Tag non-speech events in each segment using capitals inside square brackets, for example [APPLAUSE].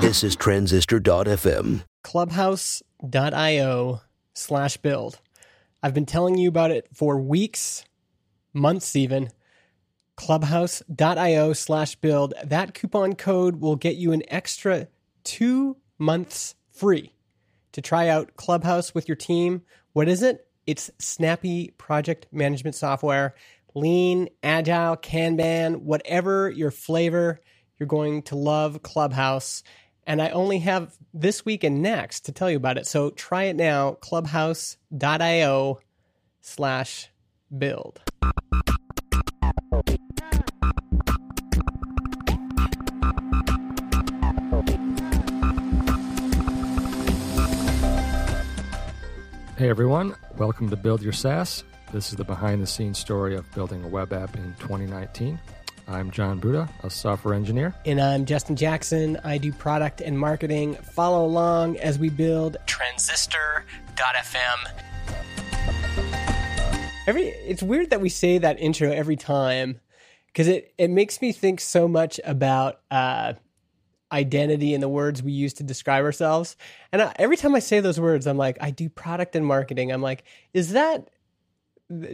This is Transistor.fm. Clubhouse.io slash build. I've been telling you about it for weeks, months even. Clubhouse.io slash build. That coupon code will get you an extra two months free to try out Clubhouse with your team. What is it? It's snappy project management software, lean, agile, Kanban, whatever your flavor, you're going to love Clubhouse. And I only have this week and next to tell you about it. So try it now, clubhouse.io slash build. Hey everyone, welcome to Build Your SaaS. This is the behind the scenes story of building a web app in 2019. I'm Jon Buda, a software engineer. And I'm Justin Jackson. I do product and marketing. Follow along as we build transistor.fm. Every it's weird that we say that intro every time because it, it makes me think so much about uh, identity and the words we use to describe ourselves. And I, every time I say those words, I'm like, I do product and marketing. I'm like, is that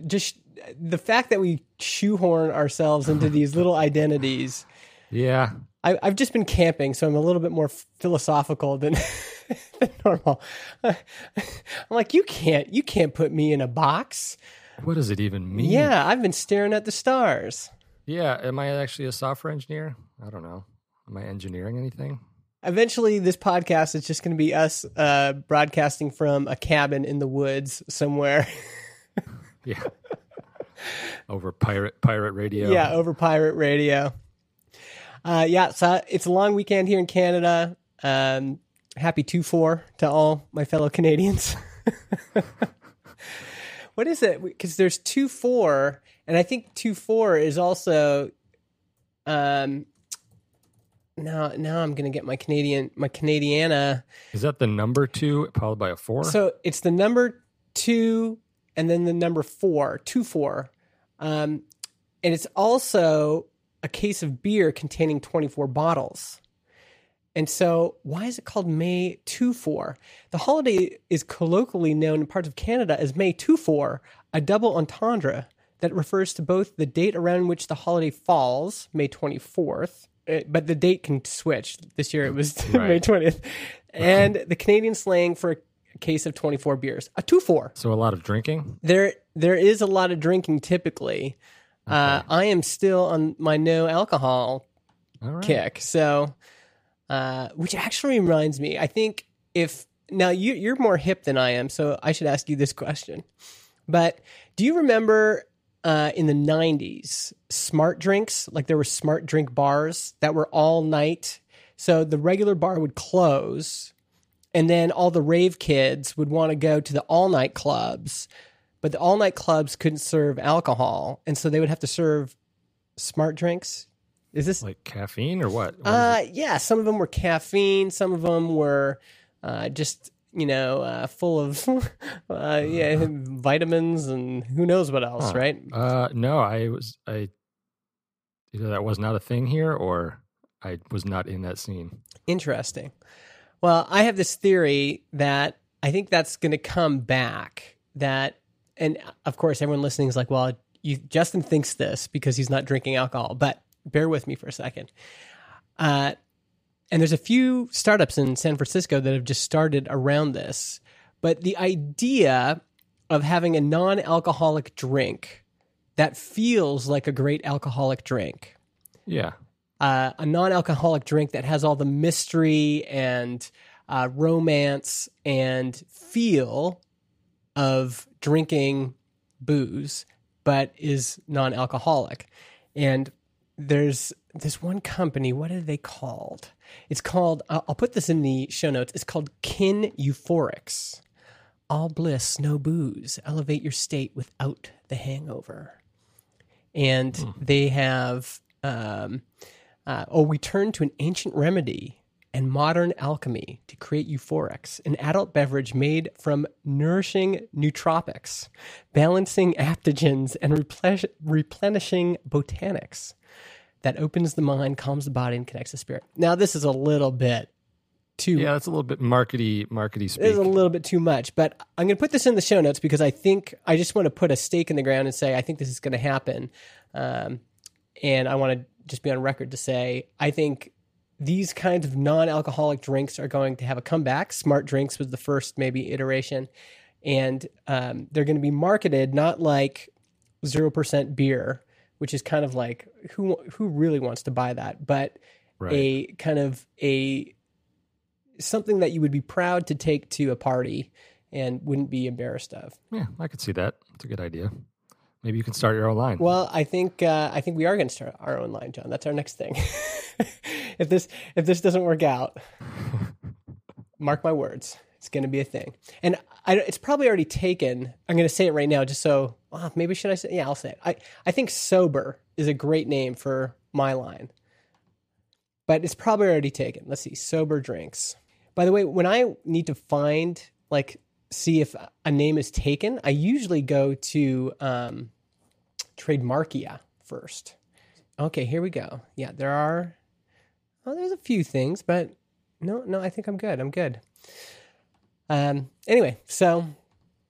just the fact that we shoehorn ourselves into these [LAUGHS] little identities? Yeah. I, I've just been camping, so I'm a little bit more philosophical than, [LAUGHS] than normal. [LAUGHS] I'm like, you can't, you can't put me in a box. What does it even mean? Yeah, I've been staring at the stars. Yeah. Am I actually a software engineer? I don't know. Am I engineering anything? Eventually, this podcast is just going to be us uh, broadcasting from a cabin in the woods somewhere. Yeah. [LAUGHS] Over pirate pirate radio. yeah, over pirate radio. Uh, yeah, so it's a long weekend here in Canada. Um, happy 2 4 to all my fellow Canadians. [LAUGHS] what is it? Because there's 2 4, and I think 2 4 is also. Um, now, now I'm gonna get my Canadian, my Canadiana. Is that the number two followed by a four? So it's the number two and then the number four, two four. Um, and it's also a case of beer containing 24 bottles. And so, why is it called May 2 4? The holiday is colloquially known in parts of Canada as May 2 4, a double entendre that refers to both the date around which the holiday falls, May 24th, uh, but the date can switch. This year it was [LAUGHS] May 20th, and the Canadian slang for a case of 24 beers, a 2 4 so a lot of drinking? there there is a lot of drinking typically. Uh, I am still on my no alcohol right. kick, so uh, which actually reminds me, I think if now you you're more hip than I am, so I should ask you this question. But do you remember uh, in the '90s smart drinks? Like there were smart drink bars that were all night. So the regular bar would close, and then all the rave kids would want to go to the all night clubs, but the all night clubs couldn't serve alcohol, and so they would have to serve smart drinks. Is this Like caffeine or what? What uh, yeah, some of them were caffeine. Some of them were uh, just you know uh, full of [LAUGHS] uh, yeah [LAUGHS] vitamins and who knows what else, Huh. right? uh, no, I was I either that was not a thing here or I was not in that scene. Interesting. Well, I have this theory that I think that's going to come back. That, and of course, everyone listening is like, well, you, Justin thinks this because he's not drinking alcohol, but bear with me for a second. Uh, and there's a few startups in San Francisco that have just started around this. But the idea of having a non alcoholic drink that feels like a great alcoholic drink Yeah. Uh, a non-alcoholic drink that has all the mystery and uh, romance and feel of drinking booze, but is non-alcoholic. And there's this one company. What are they called? It's called. I'll, I'll put this in the show notes. It's called Kin Euphorics. All bliss, no booze. Elevate your state without the hangover. And they have um, uh, oh, we turn to an ancient remedy and modern alchemy to create euphorics, an adult beverage made from nourishing nootropics, balancing adaptogens, and replenish- replenishing botanics. that opens the mind, calms the body, and connects the spirit. Now, this is a little bit too Yeah, that's a little bit markety, markety speak. It's a little bit too much, but I'm going to put this in the show notes because I think I just want to put a stake in the ground and say I think this is going to happen, um, and I want to just be on record to say I think these kinds of non-alcoholic drinks are going to have a comeback. Smart drinks was the first maybe iteration, and um, they're going to be marketed not like zero percent beer, which is kind of like who who really wants to buy that, but right. a kind of a something that you would be proud to take to a party and wouldn't be embarrassed of. yeah, I could see that. It's a good idea. Maybe you can start your own line. Well, I think uh, I think we are going to start our own line, Jon. That's our next thing. [LAUGHS] if this if this doesn't work out, [LAUGHS] mark my words, it's going to be a thing. And I, it's probably already taken. I'm going to say it right now, just so well, maybe should I say? Yeah, I'll say it. I I think sober is a great name for my line, but it's probably already taken. Let's see, sober drinks. By the way, when I need to find like see if a name is taken, I usually go to um, Trademarkia first. Okay, here we go. Yeah, there are. Oh, there's a few things, but no, no, I think I'm good. I'm good. Um. Anyway, so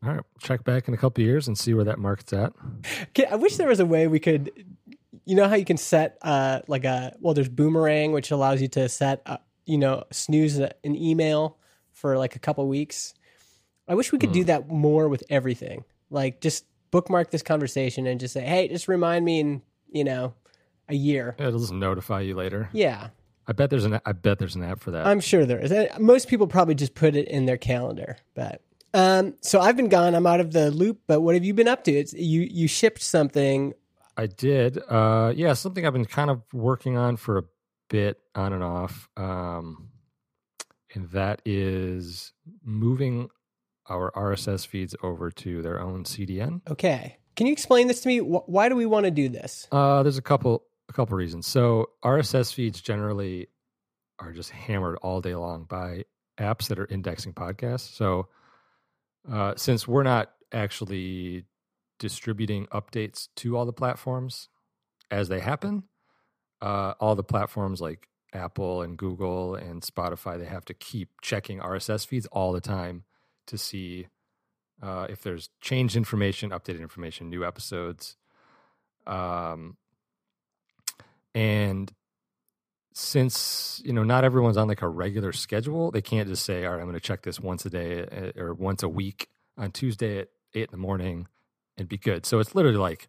All right, check back in a couple of years and see where that market's at. Okay, I wish there was a way we could. You know how you can set uh like a well, there's Boomerang, which allows you to set uh, you know snooze an email for like a couple weeks. I wish we could do that more with everything. Like just bookmark this conversation and just say, hey, just remind me in you know a year. It'll just notify you later. Yeah, I bet there's an I bet there's an app for that. I'm sure there is. Most people probably just put it in their calendar, but. Um, so I've been gone. I'm out of the loop. But what have you been up to? It's you. You shipped something. I did. Uh, yeah, something I've been kind of working on for a bit on and off. Um, and that is moving our RSS feeds over to their own CDN. Okay. Can you explain this to me? Why do we want to do this? Uh, there's a couple a couple reasons. So RSS feeds generally are just hammered all day long by apps that are indexing podcasts. So uh, since we're not actually distributing updates to all the platforms as they happen, uh, all the platforms like Apple and Google and Spotify, they have to keep checking RSS feeds all the time to see uh, if there's changed information, updated information, new episodes. Um, and since you know not everyone's on like a regular schedule, they can't just say, "All right, I'm going to check this once a day uh, or once a week on Tuesday at eight in the morning and be good." So it's literally like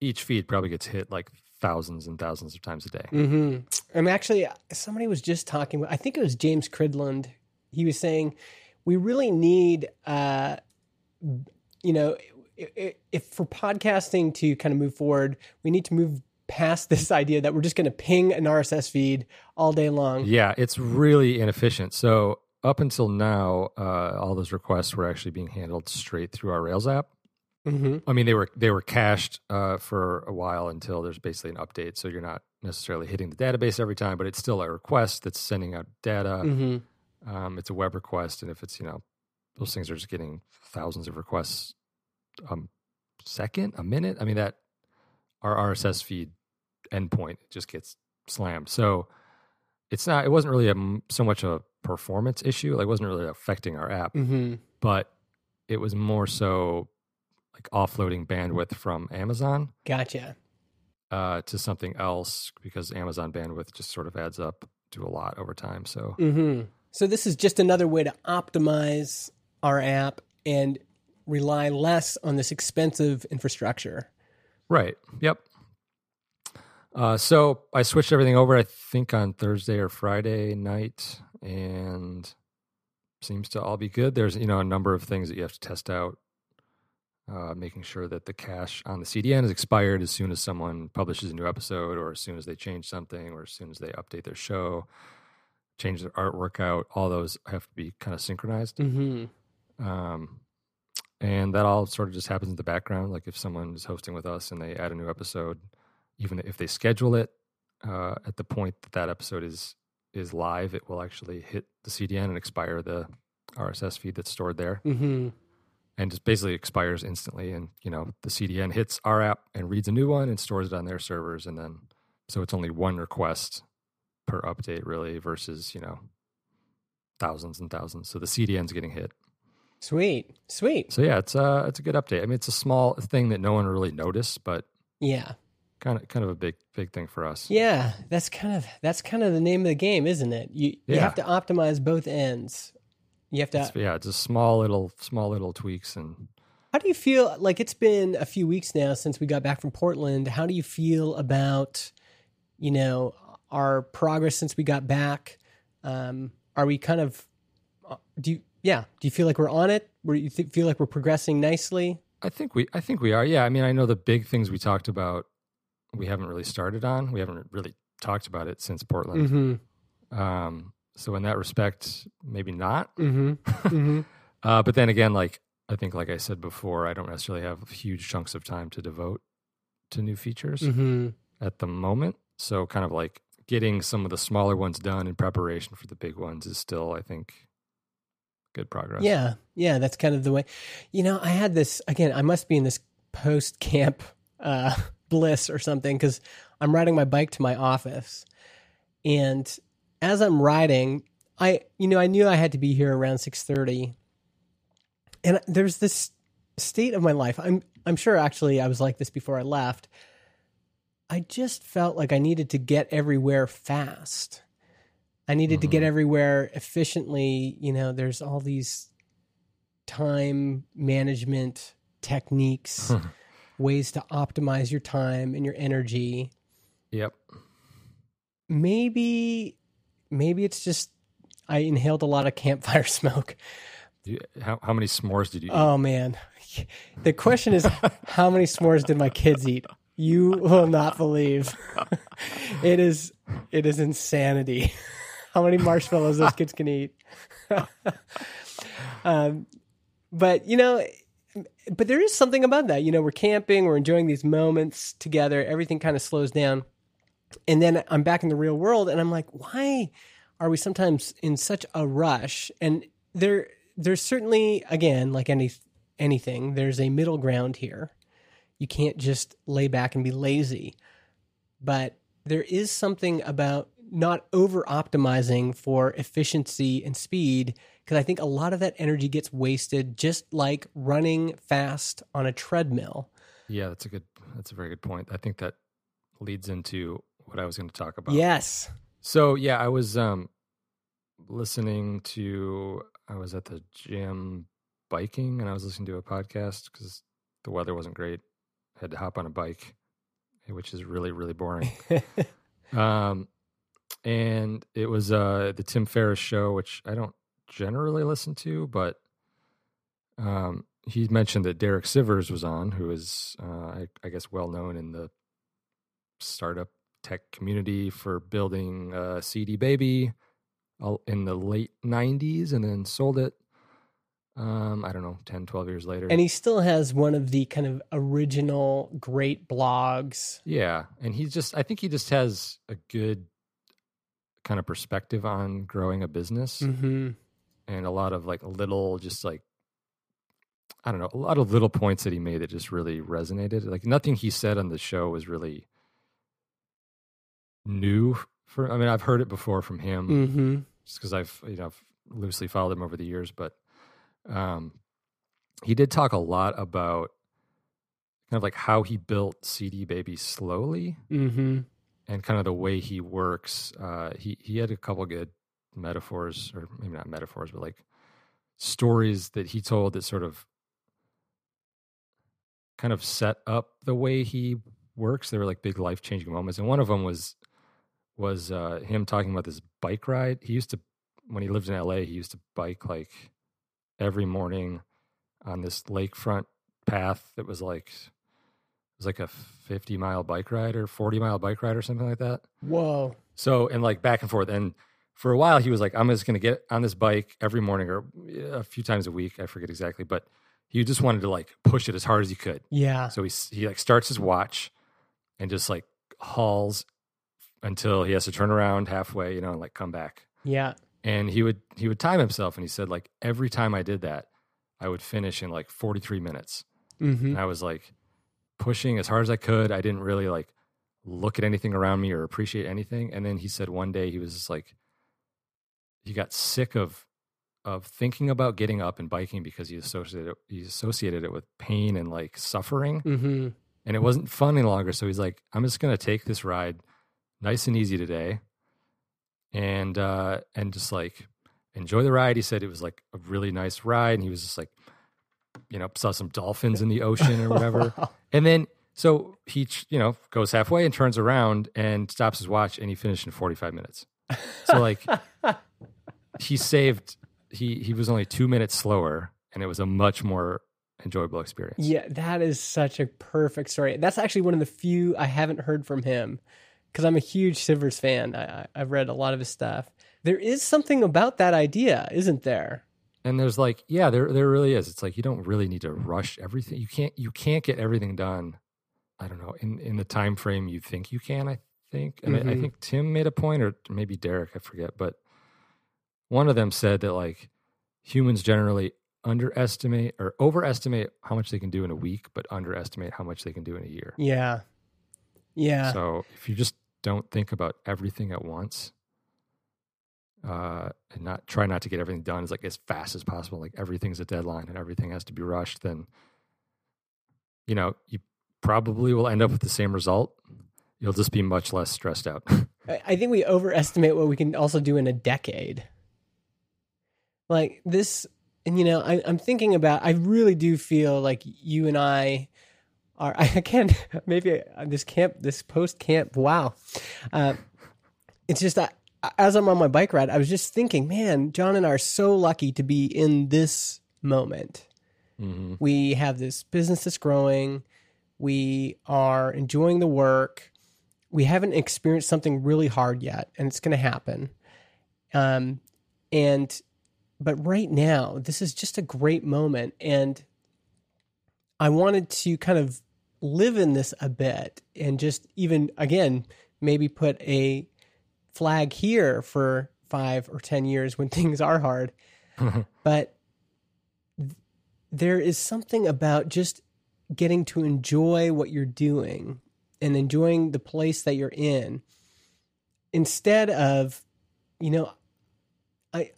each feed probably gets hit like thousands and thousands of times a day. Mm-hmm. I'm actually somebody was just talking. I think it was James Cridland. He was saying we really need, uh, you know, if, if for podcasting to kind of move forward, we need to move past [LAUGHS] this idea that we're just going to ping an RSS feed all day long. Yeah, it's really inefficient. So up until now, uh, all those requests were actually being handled straight through our Rails app. Mm-hmm. I mean, they were they were cached uh, for a while until there's basically an update, so you're not necessarily hitting the database every time, but it's still a request that's sending out data. Mm-hmm. Um, it's a web request, and if it's you know those things are just getting thousands of requests a second, a minute. I mean that our RSS feed endpoint just gets slammed. So it's not. It wasn't really a, so much a performance issue. Like it wasn't really affecting our app, Mm-hmm. but it was more so like offloading bandwidth from Amazon Gotcha. uh, to something else because Amazon bandwidth just sort of adds up to a lot over time. So Mm-hmm. So this is just another way to optimize our app and rely less on this expensive infrastructure. Right. Yep. Uh, so I switched everything over. I think on Thursday or Friday night, and seems to all be good. There's you know a number of things that you have to test out, uh, making sure that the cache on the CDN is expired as soon as someone publishes a new episode, or as soon as they change something, or as soon as they update their show, change their artwork out. All those have to be kind of synchronized. Mm-hmm. Um, and that all sort of just happens in the background. Like if someone is hosting with us and they add a new episode, even if they schedule it uh, at the point that that episode is is live, it will actually hit the CDN and expire the RSS feed that's stored there, Mm-hmm. and just basically expires instantly. And you know the CDN hits our app and reads a new one and stores it on their servers, and then so it's only one request per update, really, versus you know thousands and thousands. So the CDN's getting hit. Sweet, sweet. So yeah, it's uh it's a good update. I mean, it's a small thing that no one really noticed, but Yeah, kind of kind of a big big thing for us. yeah. That's kind of that's kind of the name of the game, isn't it? You you Yeah. have to optimize both ends. You have to. Yeah, it's, yeah, just small little small little tweaks and How do you feel? Like it's been a few weeks now since we got back from Portland. How do you feel about, you know, our progress since we got back? Um, are we kind of, uh, do you, yeah, do you feel like we're on it? Where you th- feel like we're progressing nicely? I think we I think we are. Yeah, I mean, I know the big things we talked about we haven't really started on. We haven't really talked about it since Portland. Mm-hmm. Um, so in that respect, maybe not. Mm-hmm. mm-hmm. [LAUGHS] Uh, but then again, like I think, like I said before, I don't necessarily have huge chunks of time to devote to new features Mm-hmm. at the moment. So kind of like getting some of the smaller ones done in preparation for the big ones is still, I think, good progress. Yeah, yeah, that's kind of the way. You know, I had this again. I must be in this post camp uh, [LAUGHS] bliss or something because I'm riding my bike to my office, and as I'm riding, I you know I knew I had to be here around six thirty, and there's this state of my life. I'm I'm sure actually I was like this before I left. I just felt like I needed to get everywhere fast. I needed to get Mhm. everywhere efficiently. You know, there's all these time management techniques, [LAUGHS] ways to optimize your time and your energy. Yep. Maybe, maybe it's just I inhaled a lot of campfire [LAUGHS] smoke. You, how, how many s'mores did you eat? Oh man, [LAUGHS] the question is, how many s'mores did my kids eat? You will not believe. [LAUGHS] it is, it is insanity. [LAUGHS] How many marshmallows those kids can eat. [LAUGHS] um, but you know, but there is something about that. You know, we're camping, we're enjoying these moments together. Everything kind of slows down, and then I'm back in the real world, and I'm like, why are we sometimes in such a rush? And there, there's certainly, again, like any anything, there's a middle ground here. You can't just lay back and be lazy, but there is something about not over optimizing for efficiency and speed because I think a lot of that energy gets wasted just like running fast on a treadmill. Yeah, that's a good. That's a very good point. I think that leads into what I was going to talk about. Yes. So yeah, I was um listening to. I was at the gym biking, and I was listening to a podcast because the weather wasn't great. Had to hop on a bike, which is really really boring. [LAUGHS] um, and it was uh the Tim Ferriss show, which I don't generally listen to, but um he mentioned that Derek Sivers was on, who is uh, I, I guess well known in the startup tech community for building uh, CD Baby in the late '90s, and then sold it. Um, I don't know, 10, 12 years later. and he still has one of the kind of original great blogs. Yeah, and he just I think he just has a good kind of perspective on growing a business Mm-hmm. and a lot of like little just like I don't know, a lot of little points that he made that just really resonated. Like nothing he said on the show was really new for I mean, I've heard it before from him Mm-hmm. just because I've you know I've loosely followed him over the years, but um, he did talk a lot about kind of like how he built CD Baby slowly Mm-hmm. and kind of the way he works. Uh, he he had a couple good metaphors, or maybe not metaphors, but like stories that he told that sort of kind of set up the way he works. They were like big life changing moments, and one of them was was uh, him talking about this bike ride. He used to when he lived in LA, he used to bike like every morning on this lakefront path that was like it was like a 50 mile bike ride or 40 mile bike ride or something like that. Whoa. So, and like back and forth. And for a while, he was like, I'm just going to get on this bike every morning or a few times a week. I forget exactly, but he just wanted to like push it as hard as he could. Yeah. So he, he like starts his watch and just like hauls until he has to turn around halfway, you know, and like come back. Yeah. And he would, he would time himself. And he said, like, every time I did that, I would finish in like 43 minutes. Mm-hmm. And I was like pushing as hard as I could. I didn't really like look at anything around me or appreciate anything. And then he said one day he was just like, he got sick of of thinking about getting up and biking because he associated it, he associated it with pain and like suffering, Mm-hmm. and it wasn't fun any longer. So he's like, I'm just gonna take this ride, nice and easy today, and uh, and just like enjoy the ride. He said it was like a really nice ride, and he was just like, you know, saw some dolphins in the ocean or [LAUGHS] whatever. And then so he, you know, goes halfway and turns around and stops his watch and he finished in 45 minutes. So like [LAUGHS] he saved he he was only 2 minutes slower and it was a much more enjoyable experience. Yeah, that is such a perfect story. That's actually one of the few I haven't heard from him because I'm a huge Sivers fan. I, I, I've read a lot of his stuff. There is something about that idea, isn't there? And there's like yeah, there there really is. It's like you don't really need to rush everything. You can't you can't get everything done. I don't know in in the time frame you think you can. I think, and I, I Mhm. think Tim made a point, or maybe Derek, I forget, but one of them said that like humans generally underestimate or overestimate how much they can do in a week, but underestimate how much they can do in a year. Yeah. Yeah. So if you just don't think about everything at once, uh, and not try not to get everything done as like as fast as possible, like everything's a deadline and everything has to be rushed, then you know you probably will end up with the same result. You'll just be much less stressed out. [LAUGHS] I think we overestimate what we can also do in a decade. Like this, and you know, I, I'm thinking about. I really do feel like you and I are. [LAUGHS] I can't. Maybe this camp, this post camp. Wow, uh, it's just that as I'm on my bike ride, I was just thinking, man, Jon and I are so lucky to be in this moment. hmm We have this business that's growing. We are enjoying the work. We haven't experienced something really hard yet, and it's going to happen. Um, and but right now, this is just a great moment, and I wanted to kind of live in this a bit, and just even again maybe put a flag here for five or ten years when [LAUGHS] things are hard, [LAUGHS] but there is something about just getting to enjoy what you're doing and enjoying the place that you're in instead of you know i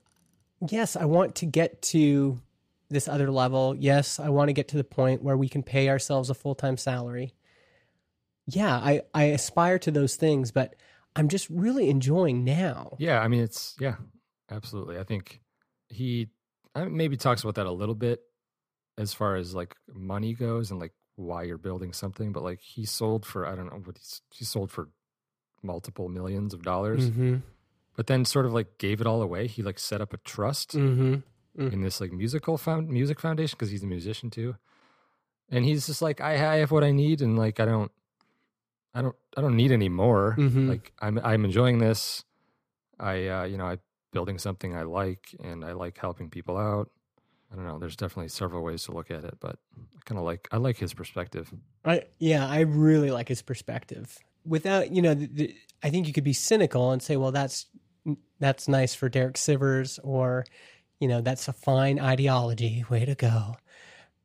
yes i want to get to this other level. Yes i want to get to the point where we can pay ourselves a full-time salary. Yeah i i aspire to those things but i'm just really enjoying now. Yeah, I mean it's yeah, absolutely. I think he I maybe talks about that a little bit as far as like money goes and like why you're building something, but like he sold for I don't know what he's he sold for multiple millions of dollars, mm-hmm. But then sort of like gave it all away. He like set up a trust. Mm-hmm in this like musical found music foundation because he's a musician too, and he's just like I, I have what I need and like I don't I don't I don't need any more. Mhm. Like I'm I'm enjoying this. I uh, you know I building something I like and I like helping people out. I don't know. There's definitely several ways to look at it, but I kind of like I like his perspective. I yeah, I really like his perspective. Without you know, the, the, I think you could be cynical and say, well, that's that's nice for Derek Sivers, or you know, that's a fine ideology. Way to go.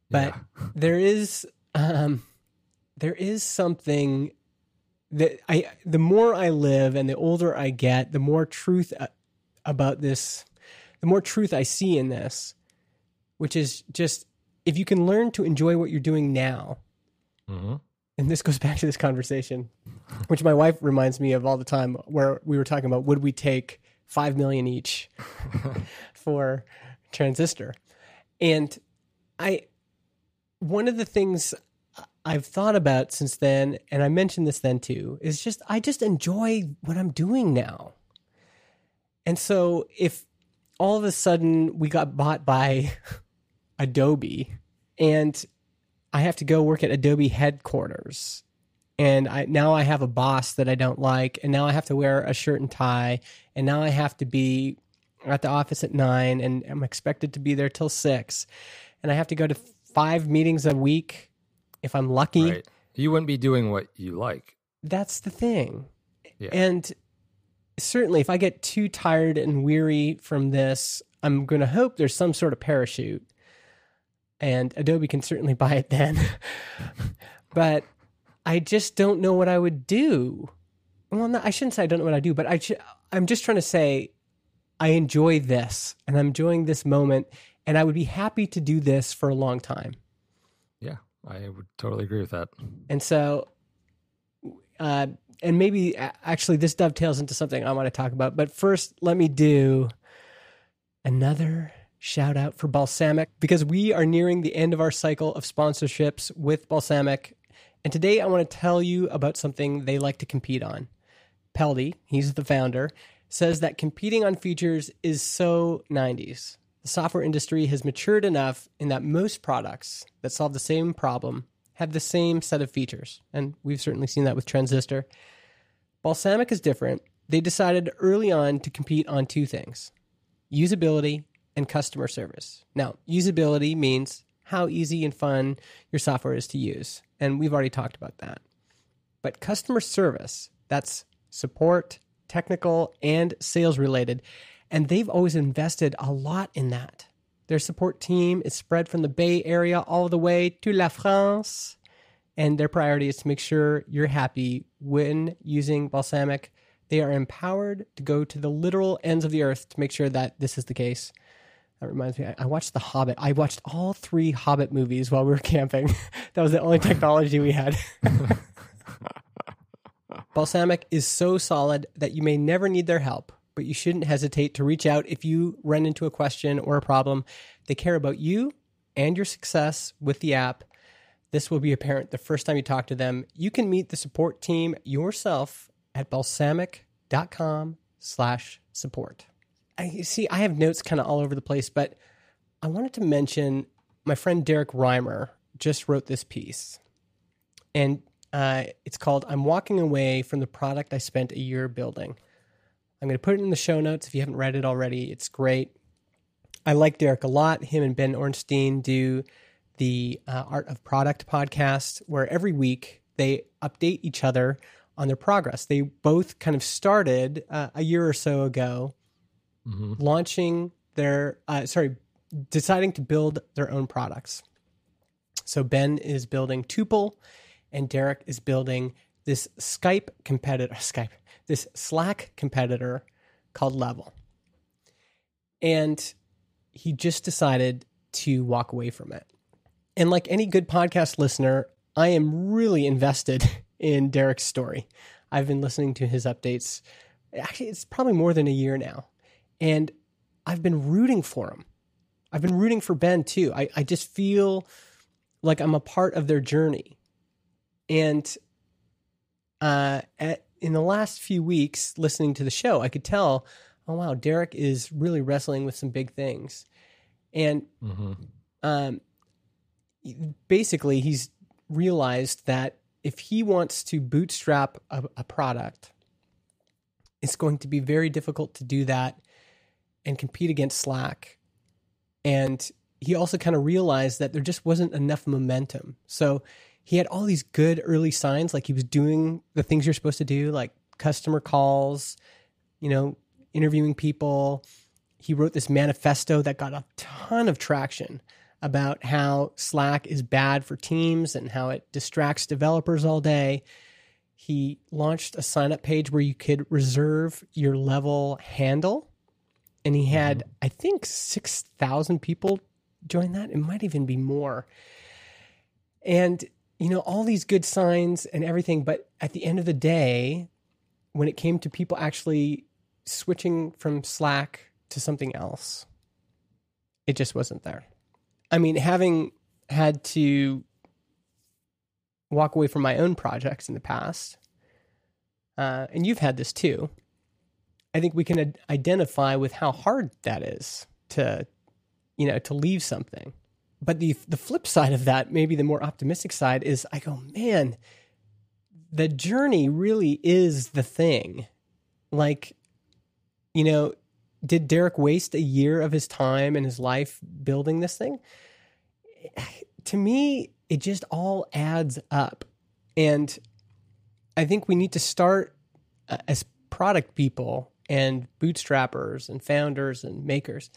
But Yeah. [LAUGHS] there is um, there is something that I the more I live and the older I get, the more truth uh, about this, the more truth I see in this, which is just if you can learn to enjoy what you're doing now hmm and this goes [LAUGHS] back to this conversation, which my wife reminds me of all the time, where we were talking about would we take five million each [LAUGHS] for transistor, and I one of the things I've thought about since then, and I mentioned this then too, is just I just enjoy what I'm doing now, and so if all of a sudden we got bought by [LAUGHS] Adobe and I have to go work at Adobe headquarters. And I now I have a boss that I don't like, and now I have to wear a shirt and tie, and now I have to be at the office at nine, and I'm expected to be there till six, and I have to go to five meetings a week if I'm lucky. Right. You wouldn't be doing what you like. That's the thing. Yeah. And certainly, if I get too tired and weary from this, I'm going to hope there's some sort of parachute. And Adobe can certainly [LAUGHS] buy it then. [LAUGHS] but I just don't know what I would do. Well, no, I shouldn't say I don't know what I do, but I sh- I'm just trying to say I enjoy this and I'm enjoying this moment and I would be happy to do this for a long time. Yeah, I would totally agree with that. And so, uh, and maybe actually this dovetails into something I want to talk about. But first, let me do another shout out for Balsamiq because we are nearing the end of our cycle of sponsorships with Balsamiq. And today I want to tell you about something they like to compete on. Peldi, he's the founder, says that competing on features is so 90s. The software industry has matured enough in that most products that solve the same problem have the same set of features. And we've certainly seen that with Transistor. Balsamiq is different. They decided early on to compete on two things usability and customer service. Now, usability means how easy and fun your software is to use. And we've already talked about that. But customer service, that's support, technical, and sales related. And they've always invested a lot in that. Their support team is spread from the Bay Area all the way to La France. And their priority is to make sure you're happy when using balsamiq. They are empowered to go to the literal ends of the earth to make sure that this is the case. That reminds me, I watched The Hobbit. I watched all three Hobbit movies while we were [LAUGHS] camping. [LAUGHS] that was the only technology we had. [LAUGHS] Balsamiq is so solid that you may never need their help but you shouldn't hesitate to reach out if you run into a question or a problem. They care about you and your success with the app. This will be apparent the first time you talk to them. You can meet the support team yourself at balsamiq.com slash support. I see I have notes kind of all over the place, but I wanted to mention my friend Derrick Reimer just wrote this piece. And uh, it's called I'm Walking Away from the Product I Spent a Year Building. I'm going to put it in the show notes if you haven't read it already. It's great. I like Derrick a lot. Him and Ben Orenstein do the uh, Art of Product podcast, where every week they update each other on their progress. They both kind of started uh, a year or so ago, mm-hmm. launching their, uh, sorry, deciding to build their own products. So Ben is building Tuple, and Derrick is building this Skype competitor, [LAUGHS] Skype, this Slack competitor called Level. And he just decided to walk away from it. And like any good podcast listener, I am really invested [LAUGHS] in Derrick's story. I've been listening to his updates. Actually, it's probably more than a year now. And I've been rooting for him. I've been rooting for Ben too. I, I just feel like I'm a part of their journey. And uh, at, in the last few weeks listening to the show, I could tell, oh wow, Derrick is really wrestling with some big things, and mm-hmm. um, basically he's realized that if he wants to bootstrap a, a product, it's going to be very difficult to do that and compete against Slack. And he also kind of realized that there just wasn't enough momentum. So he had all these good early signs, like he was doing the things you're supposed to do, like customer calls, you know, interviewing people. He wrote this manifesto that got a ton of traction about how Slack is bad for teams and how it distracts developers all day. He launched a sign up page where you could reserve your level handle. And he had, mm-hmm. I think, 6,000 people join that. It might even be more. And you know, all these good signs and everything. But at the end of the day, when it came to people actually switching from Slack to something else, it just wasn't there. I mean, having had to walk away from my own projects in the past, uh, and you've had this too, I think we can identify with how hard that is to, you know, to leave something but the the flip side of that, maybe the more optimistic side, is I go, man, the journey really is the thing. Like, you know, did Derrick waste a year of his time and his life building this thing? [SIGHS] To me, it just all adds up. And I think we need to start uh, as product people and bootstrappers and founders and makers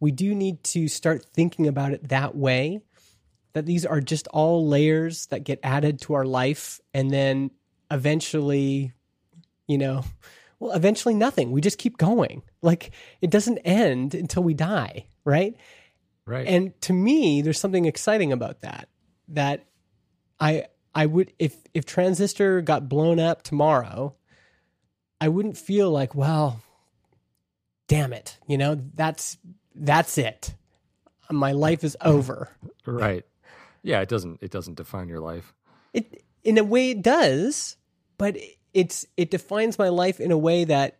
we do need to start thinking about it that way that these are just all layers that get added to our life and then eventually you know well eventually nothing. We just keep going. Like it doesn't end until we die right? Right. and to me there's something exciting about that that i i would if if transistor got blown up tomorrow i wouldn't feel like well damn it you know that's that's it my life is over right. Yeah, it doesn't it doesn't define your life. it in a way it does but it's it defines my life in a way that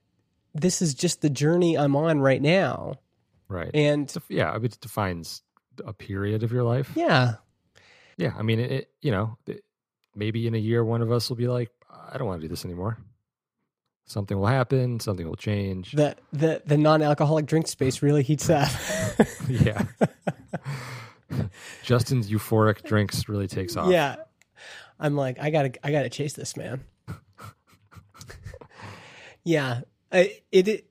this is just the journey i'm on right now Right. and yeah, it defines a period of your life. yeah Yeah, I mean, it, it you know, it, maybe in a year one of us will be like, I don't want to do this anymore. Something will happen, something will change. the the the non-alcoholic drink space [LAUGHS] really heats up [LAUGHS] yeah. Justin's euphoric drinks really takes off. Yeah. I'm like, I gotta, I gotta chase this man. yeah. I, it, it,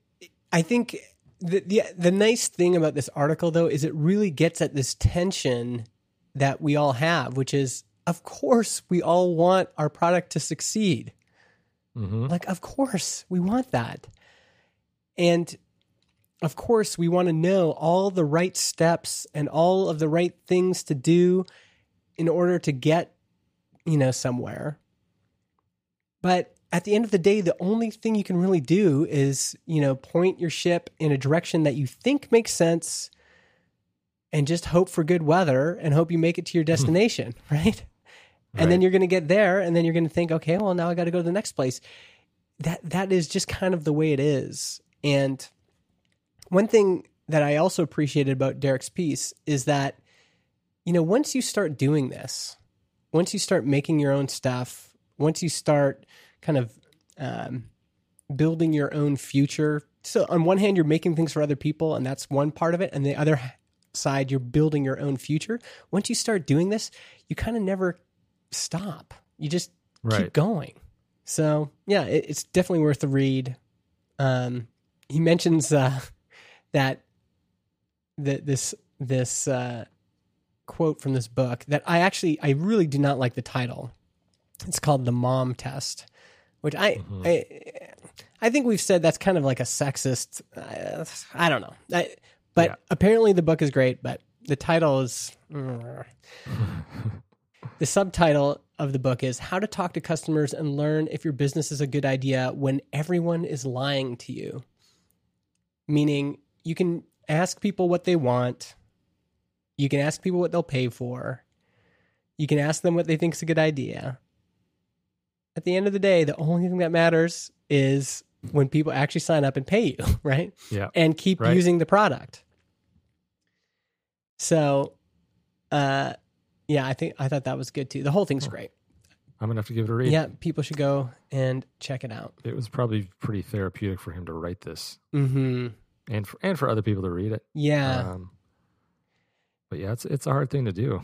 I think the, the, the nice thing about this article though, is it really gets at this tension that we all have, which is, of course, we all want our product to succeed. Hmm Like, of course, we want that. And of course, we want to know all the right steps and all of the right things to do in order to get, you know, somewhere. But at the end of the day, the only thing you can really do is, you know, point your ship in a direction that you think makes sense and just hope for good weather and hope you make it to your destination, [LAUGHS] right? And then you're going to get there and then you're going to think, okay, well, now I got to go to the next place. That that is just kind of the way it is. And one thing that I also appreciated about Derrick's piece is that you know, once you start doing this, once you start making your own stuff, once you start kind of um, building your own future. So on one hand, you're making things for other people, and that's one part of it. And the other side, you're building your own future. Once you start doing this, you kind of never stop. You just keep going. So yeah, it, it's definitely worth the read. Um, he mentions uh, [LAUGHS] that that this this uh, quote from this book that I actually I really do not like the title. It's called the Mom Test, which I Mhm. I, I think we've said that's kind of like a sexist. Uh, I don't know, I, but Yeah. apparently the book is great. But the title is. [LAUGHS] [LAUGHS] The subtitle of the book is How to Talk to Customers and Learn If Your Business is a Good Idea When Everyone is Lying to You. Meaning, you can ask people what they want, you can ask people what they'll pay for, you can ask them what they think is a good idea. At the end of the day, the only thing that matters is when people actually sign up and pay you, [LAUGHS] right? Yeah. And keep Right. using the product. So, uh, yeah, I think I thought that was good too. The whole thing's great. I'm gonna have to give it a read. Yeah, people should go and check it out. It was probably pretty therapeutic for him to write this, hmm and for and for other people to read it. Yeah, Um, but yeah, it's it's a hard thing to do.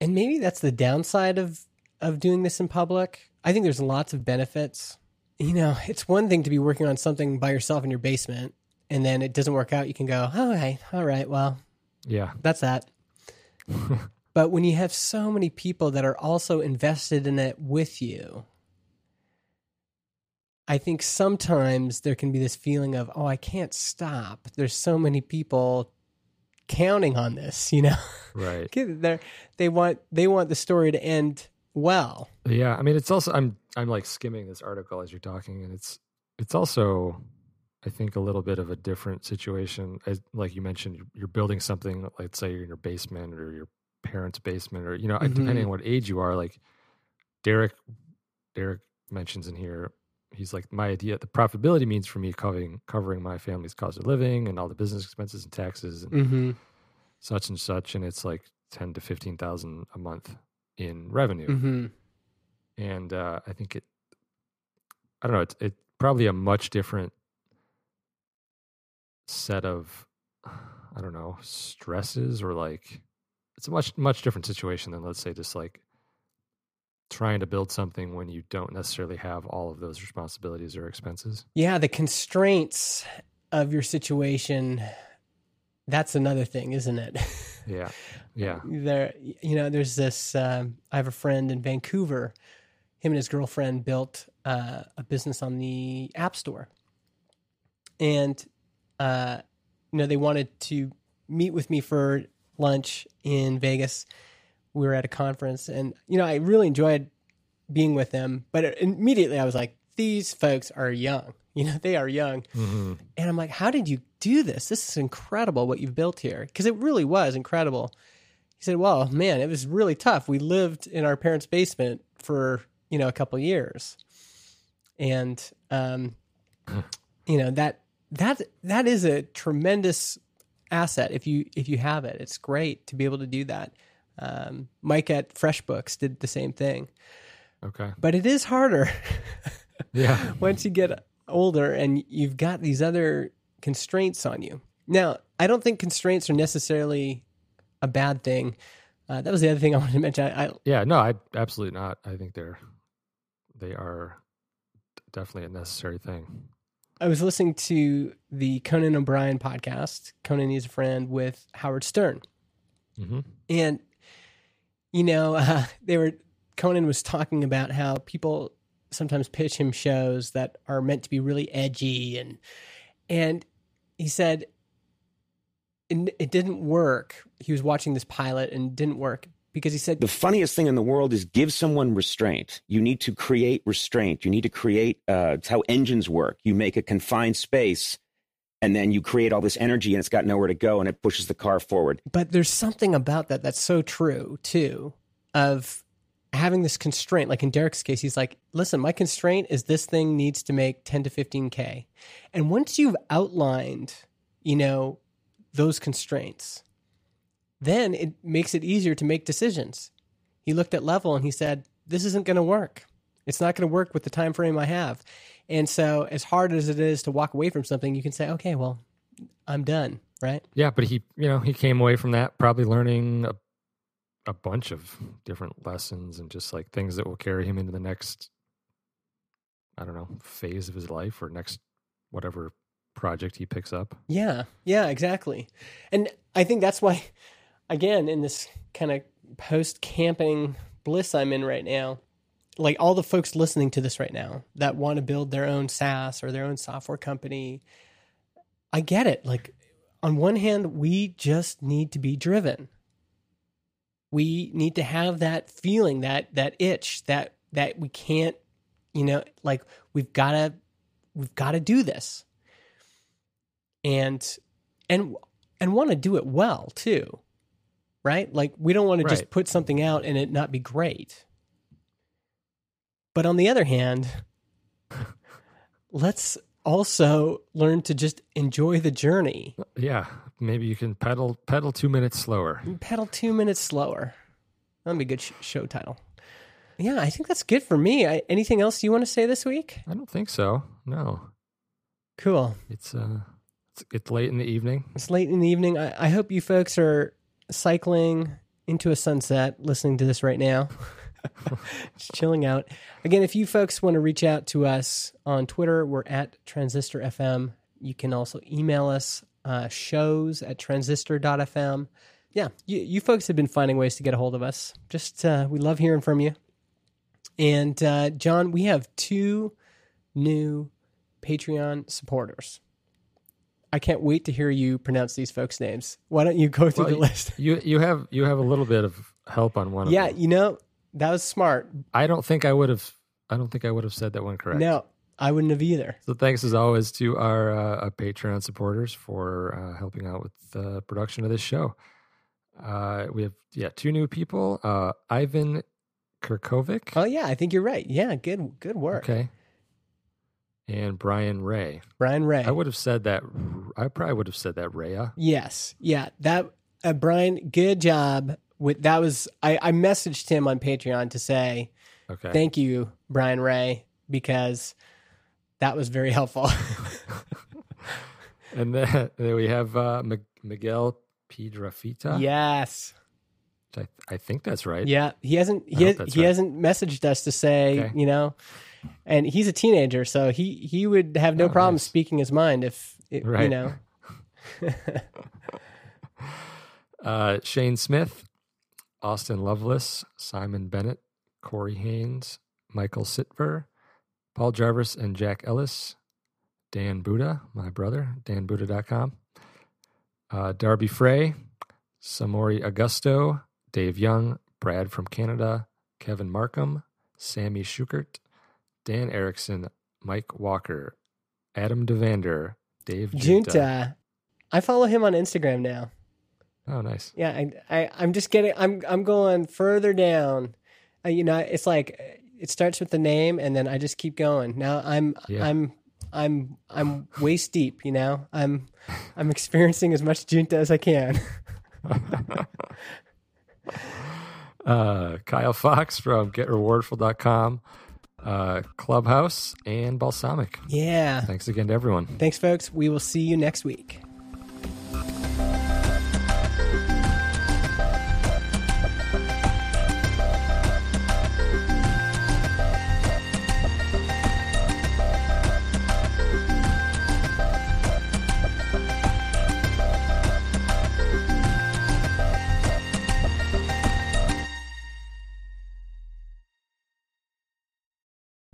and maybe that's the downside of of doing this in public. I think there's lots of benefits. You know, it's one thing to be working on something by yourself in your basement, and then it doesn't work out. You can go, all right, all right, well, Yeah. that's that. [LAUGHS] but when you have so many people that are also invested in it with you, I think sometimes there can be this feeling of, oh, I can't stop. There's so many people counting on this, you know. Right. [LAUGHS] They're, they want they want the story to end well. Yeah, I mean, it's also I'm I'm like skimming this article as you're talking, and it's it's also I think a little bit of a different situation. As like you mentioned, you're, you're building something. Let's say you're in your basement or your parents' basement, or you know, Mhm. depending on what age you are. Like Derrick, Derrick mentions in here, he's like my idea. The profitability means for me covering covering my family's cost of living and all the business expenses and taxes and Mm-hmm. such and such, and it's like ten to fifteen thousand a month in revenue Mm-hmm. and uh, I think it. I don't know. It's it probably a much different set of, I don't know, stresses or like, it's a much much different situation than let's say just like trying to build something when you don't necessarily have all of those responsibilities or expenses. Yeah, the constraints of your situation. That's another thing, isn't it? Yeah. [LAUGHS] Yeah. there you know there's this um, i have a friend in vancouver him and his girlfriend built uh, a business on the app store and uh, you know they wanted to meet with me for lunch in vegas we were at a conference and you know i really enjoyed being with them but immediately i was like these folks are young [LAUGHS] you know they are young hmm and I'm like, how did you do this? This is incredible what you've built here. Because it really was incredible. He said, well, man, it was really tough. We lived in our parents' basement for, you know, a couple years. And, um, you know, that, that, that is a tremendous asset if you, if you have it. It's great to be able to do that. Um, Mike at FreshBooks did the same thing, Okay. but it is harder. [LAUGHS] Yeah. [LAUGHS] once you get older and you've got these other constraints on you. Now, I don't think constraints are necessarily a bad thing. Uh, that was the other thing I [LAUGHS] wanted to mention. I, I Yeah. No, I absolutely not. I think they're they are definitely a necessary thing. I was listening to the Conan O'Brien podcast. Conan is a friend with Howard Stern, hmm and you know [LAUGHS] uh, they were Conan was talking about how people sometimes pitch him shows that are meant to be really edgy and and he said it, it didn't work. He was watching this pilot and it didn't work because he said The funniest thing in the world is give someone restraint. You need to create restraint. You need to create, uh, it's how engines work. You make a confined space and then you create all this energy and it's got nowhere to go and it pushes the car forward. but there's something about that that's so true too of having this constraint like in Derrick's case he's like listen my constraint is this thing needs to make 10 to 15k and once you've outlined you know those constraints then it makes it easier to make decisions he looked at level and he said this isn't going to work it's not going to work with the time frame i have and so as hard as it is to walk away from something you can say okay well i'm done right Yeah, but he, you know, he came away from that probably learning a, a bunch of different lessons and just like things that will carry him into the next, I don't know, phase of his life or next whatever project he picks up. Yeah, yeah, exactly. And I think that's why, again, in this kind of post camping bliss I'm in right now, like all the folks listening to this right now that want to build their own SaaS or their own software company, I get it. Like, on one hand, we just need to be driven. We need to have that feeling, that that itch, that that we can't, you know, like we've got to we've got to do this and and and want to do it well too right? Like we don't want to just put something out and it not be great. But on the other hand let's also learn to just enjoy the journey. Yeah, maybe you can pedal pedal two minutes slower. pedal two minutes slower. That'd be a good sh- show title. Yeah i think that's good for me. I, anything else you want to say this week? I don't think so. No, cool. It's uh, it's, it's late in the evening. It's late in the evening. I, I hope you folks are cycling into a sunset listening to this right now. [LAUGHS] Just chilling out. Again, if you folks want to reach out to us on Twitter, we're at Transistor FM. You can also email us uh, shows at transistor.fm. Yeah, you, you folks have been finding ways to get a hold of us. Just, uh, we love hearing from you. And uh, Jon, we have two new Patreon supporters. I can't wait to hear you pronounce these folks' names. Why don't you go through Well, the list? You you have you have a little bit of help on one. Of Yeah, you know that was smart. I don't think I would have. I don't think I would have said that one correct. No, I wouldn't have either. So thanks as always to our, uh, our Patreon supporters for uh, helping out with the production of this show. Uh, we have yeah two new people. Uh, Ivan Kirkovic. Oh yeah, I think you're right. Yeah, good good work, Okay. And Brian Ray. Brian Ray. I would have said that. I probably would have said that Raya. yes, yeah. That uh, Brian, good job. With that was I, I messaged him on Patreon to say Okay. thank you, Brian Ray, because that was very helpful. [LAUGHS] and then, [LAUGHS] then we have uh, M- Miguel Piedrafita. yes. I, I think that's right. Yeah, he hasn't he, that's he right. hasn't messaged us to say Okay. you know, and he's a teenager, so he he would have no Oh, problem nice. speaking his mind if it, you know. [LAUGHS] Uh, Shane Smith, Austin Lovelace, Simon Bennett, Corey Haines, Michael Sitver, Paul Jarvis and Jack Ellis, Dan Buda, my brother, danbuda.com, uh, Darby Frey, Samori Augusto, Dave Young, Brad from Canada, Kevin Markham, Sammy Schukert, Dan Erickson, Mike Walker, Adam DuVander, Dave Junta. Junta. I follow him on Instagram now. Oh, nice. Yeah, I, I I'm just getting I'm I'm going further down. Uh, you know, it's like it starts with the name and then I just keep going. Now I'm Yeah. I'm I'm I'm waist deep, you know. I'm I'm experiencing as much junta as I can. [LAUGHS] uh, Kyle Fox from GetRewardful.com, uh, Clubhouse, and Balsamiq. Yeah. Thanks again to everyone. Thanks folks. We will see you next week.